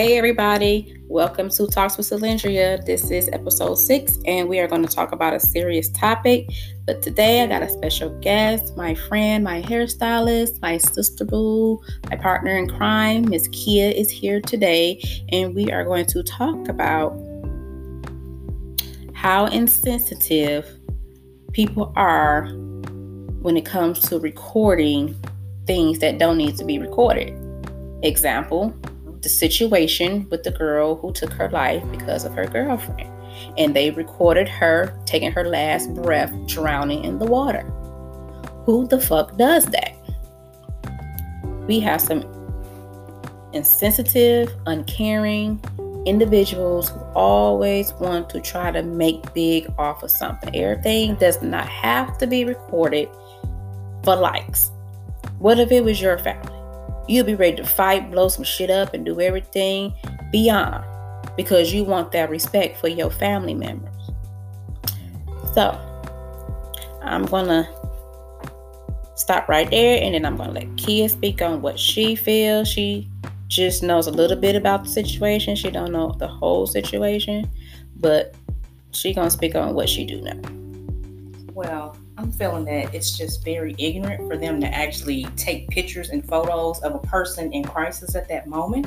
Hey, everybody. Welcome to Talks with Cylendrea. This is episode six, and we are going to talk about a serious topic. But today, I got a special guest, my friend, my hairstylist, my sister boo, my partner in crime, Miss Kia, is here today, and we are going to talk about how insensitive people are when it comes to recording things that don't need to be recorded. Example, the situation with the girl who took her life because of her girlfriend. And they recorded her taking her last breath, drowning in the water. Who the fuck does that? We have some insensitive, uncaring individuals who always want to try to make big off of something. Everything does not have to be recorded for likes. What if it was your family? You'll be ready to fight, blow some shit up, and do everything beyond because you want that respect for your family members. So, I'm gonna stop right there and then I'm gonna let Kia speak on what she feels. She just knows a little bit about the situation. She don't know the whole situation, but she gonna speak on what she do know. Well, I'm feeling that it's just very ignorant for them to actually take pictures and photos of a person in crisis at that moment.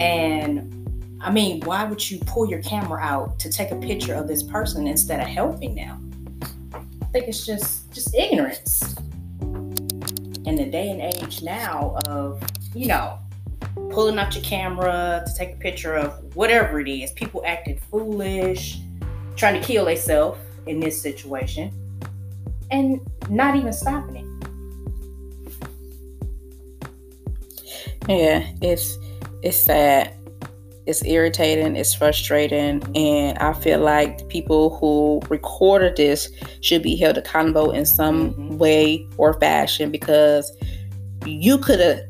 And I mean, why would you pull your camera out to take a picture of this person instead of helping them? I think it's just just ignorance. In the day and age now of, you know, pulling out your camera to take a picture of whatever it is, people acting foolish, trying to kill themselves in this situation and not even stopping it. Yeah, it's it's sad. It's irritating, it's frustrating, and I feel like people who recorded this should be held accountable in some mm-hmm. way or fashion because you could have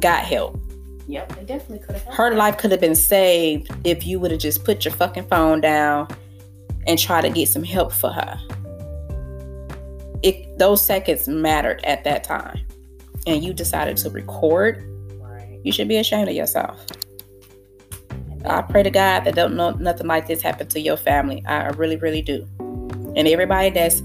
got help. Yep, it definitely could have. Her life could have been saved if you would have just put your fucking phone down and try to get some help for her it those seconds mattered at that time. And you decided to record. Right. you should be ashamed of yourself. I pray to god that don't know nothing like this happen to your family. I really really do. And everybody that's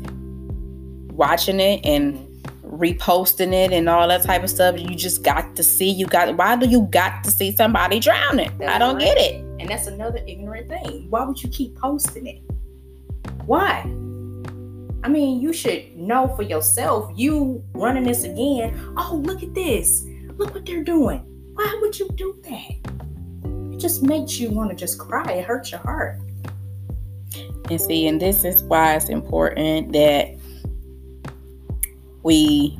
watching it and reposting it and all that type of stuff you just got to see you got why do you got to see somebody drowning? That's i don't right. get it. And that's another ignorant thing. Why would you keep posting it? Why I mean, you should know for yourself. You running this again. Oh, look at this. Look what they're doing. Why would you do that? It just makes you want to just cry. It hurts your heart. And see, and this is why it's important that we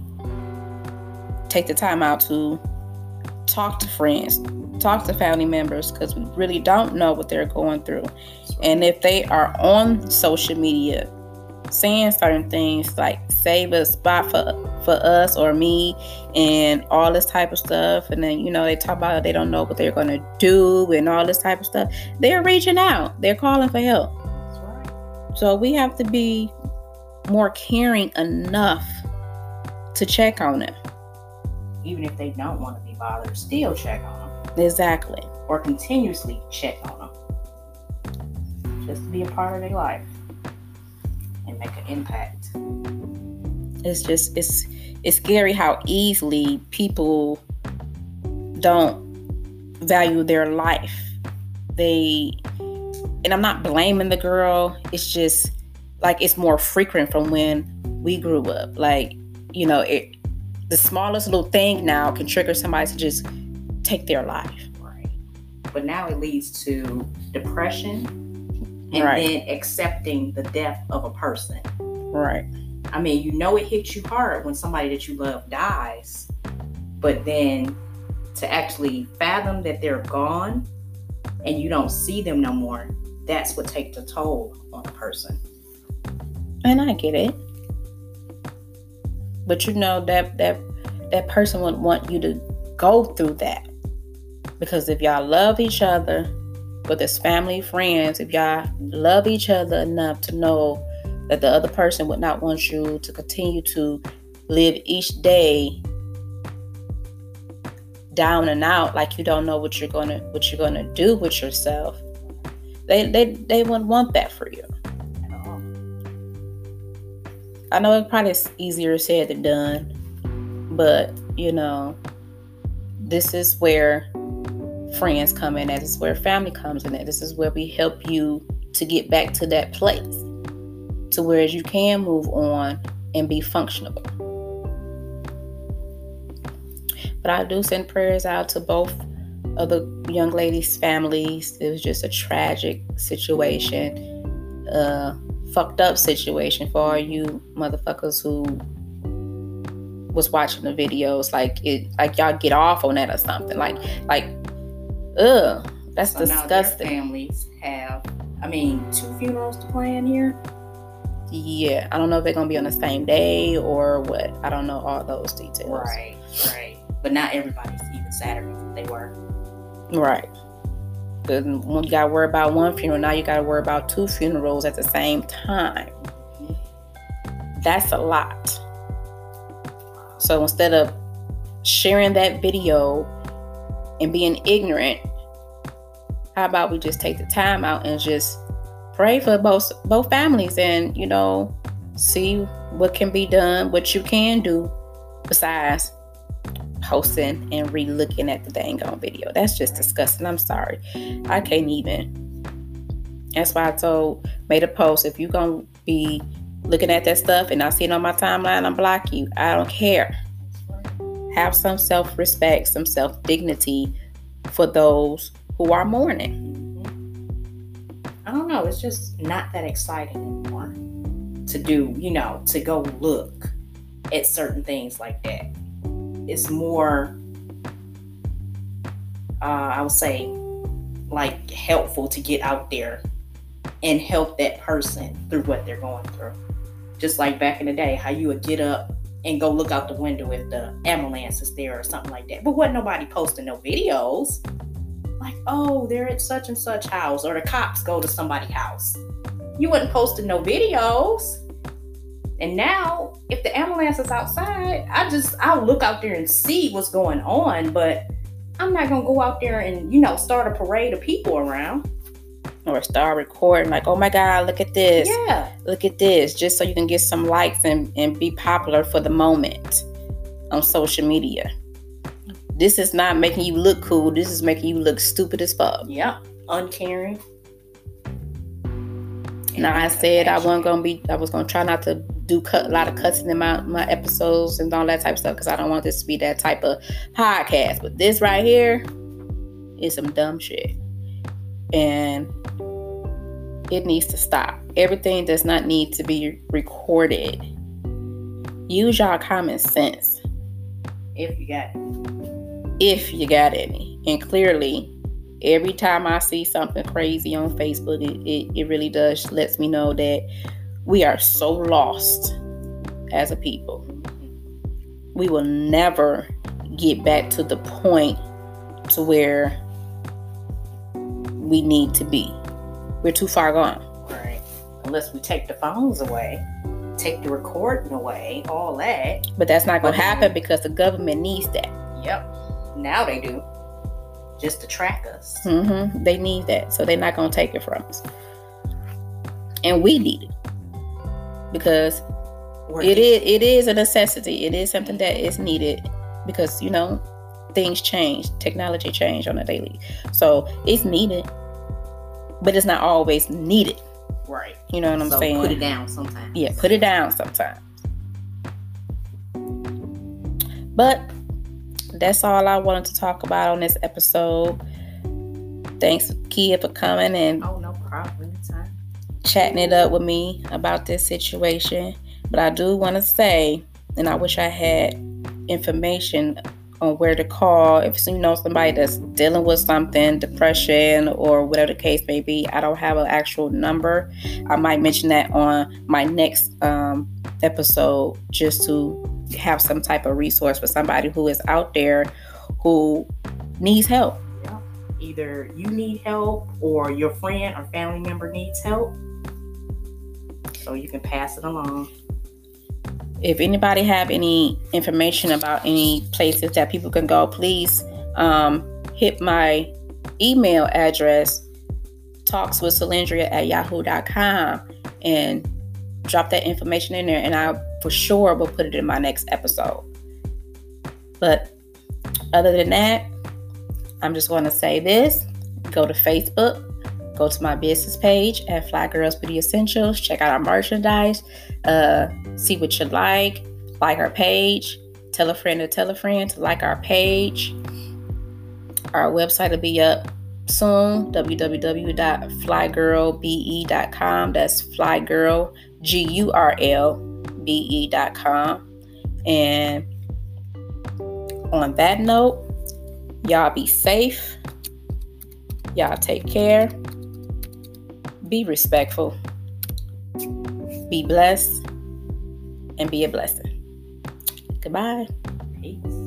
take the time out to talk to friends, talk to family members, because we really don't know what they're going through. And if they are on social media, saying certain things like save a spot for for us or me and all this type of stuff. And then you know they talk about they don't know what they're going to do and all this type of stuff. They're reaching out. They're calling for help. Right. so we have to be more caring enough to check on them. Even if they don't want to be bothered still check on them exactly. Or continuously check on them just to be a part of their life and make an impact. It's just it's it's scary how easily people don't value their life. They and I'm not blaming the girl. It's just like it's more frequent from when we grew up. Like, you know, it the smallest little thing now can trigger somebody to just take their life. Right. But now it leads to depression and right. then accepting the death of a person. Right. I mean, you know it hits you hard when somebody that you love dies, but then to actually fathom that they're gone and you don't see them no more, that's what takes a toll on a person. And I get it. But you know that that that person would want you to go through that. Because if y'all love each other, whether it's family, friends, if y'all love each other enough to know that the other person would not want you to continue to live each day down and out, like you don't know what you're gonna what you're gonna do with yourself. They they they wouldn't want that for you. I know it probably is easier said than done, but you know, this is where friends come in at. This is where family comes in at. This is where we help you to get back to that place to where you can move on and be functional. But I do send prayers out to both of the young ladies' families. It was just a tragic situation, uh, fucked up situation for all you motherfuckers who was watching the videos. Like it, like y'all get off on that or something. Like, like, ugh, that's so disgusting. families have, I mean, two funerals to plan here. Yeah, I don't know if they're gonna be on the same day or what. I don't know all those details. Right, right. But not everybody's even Saturday. They were. Right. Because when you gotta worry about one funeral, now you gotta worry about two funerals at the same time. Mm-hmm. That's a lot. So instead of sharing that video and being ignorant, how about we just take the time out and just pray for both both families and you know see what can be done, what you can do besides posting and re-looking at the dang on video. That's just disgusting. I'm sorry. I can't even. That's why I told made a post. If you're gonna be looking at that stuff and I see it on my timeline, I'm block you. I don't care. Have some self-respect, some self-dignity for those who are mourning. I don't know. It's just not that exciting anymore to do, you know, to go look at certain things like that. It's more, uh, I would say, like helpful to get out there and help that person through what they're going through. Just like back in the day, how you would get up and go look out the window if the ambulance is there or something like that. But wasn't nobody posting no videos. Like, oh, they're at such and such house, or the cops go to somebody's house. You wasn't posting no videos. And now, if the ambulance is outside, I just I'll look out there and see what's going on, but I'm not gonna go out there and you know start a parade of people around or start recording like oh my god look at this. Yeah. Look at this just so you can get some likes and, and be popular for the moment on social media. This is not making you look cool. This is making you look stupid as fuck. Yeah. Uncaring. Now i said i wasn't gonna be i was gonna try not to do cut a lot of cuts in my, my episodes and all that type of stuff because i don't want this to be that type of podcast. But this right here is some dumb shit and it needs to stop. Everything does not need to be recorded. Use y'all common sense. If you got If you got any. And clearly, every time I see something crazy on Facebook, it, it, it really does lets me know that we are so lost as a people. We will never get back to the point to where we need to be. We're too far gone. Right. Unless we take the phones away, take the recording away, all that. But that's not going to happen because the government needs that. Yep. Now they do. Just to track us. Mm-hmm. They need that. So they're not going to take it from us. And we need it. Because it is it is a necessity. It is something that is needed because you know things change, technology change on a daily. So it's needed but it's not always needed. Right. You know what I'm so saying? Put it down sometimes. Yeah, put it down sometimes. But that's all I wanted to talk about on this episode. Thanks, Kia, for coming and oh no problem. Anytime. chatting it up with me about this situation. But I do want to say, and I wish I had information on where to call if you know somebody that's dealing with something, depression or whatever the case may be. I don't have an actual number. I might mention that on my next um, episode just to have some type of resource for somebody who is out there who needs help. Yeah. Either you need help or your friend or family member needs help. So you can pass it along if anybody have any information about any places that people can go please um, hit my email address, talks with talkswithcylendrea at yahoo.com, and drop that information in there, and I for sure will put it in my next episode. But other than that, I'm just going to say this go to Facebook, go to my business page at Fly Girls Beauty Essentials, check out our merchandise, uh, see what you like, like our page, tell a friend to tell a friend to like our page. Our website will be up soon www.flygirlbe.com. That's flygirl, G U R L B E.com. And on that note, y'all be safe. Y'all take care. Be respectful. Be blessed. And be a blessing. Goodbye. Peace.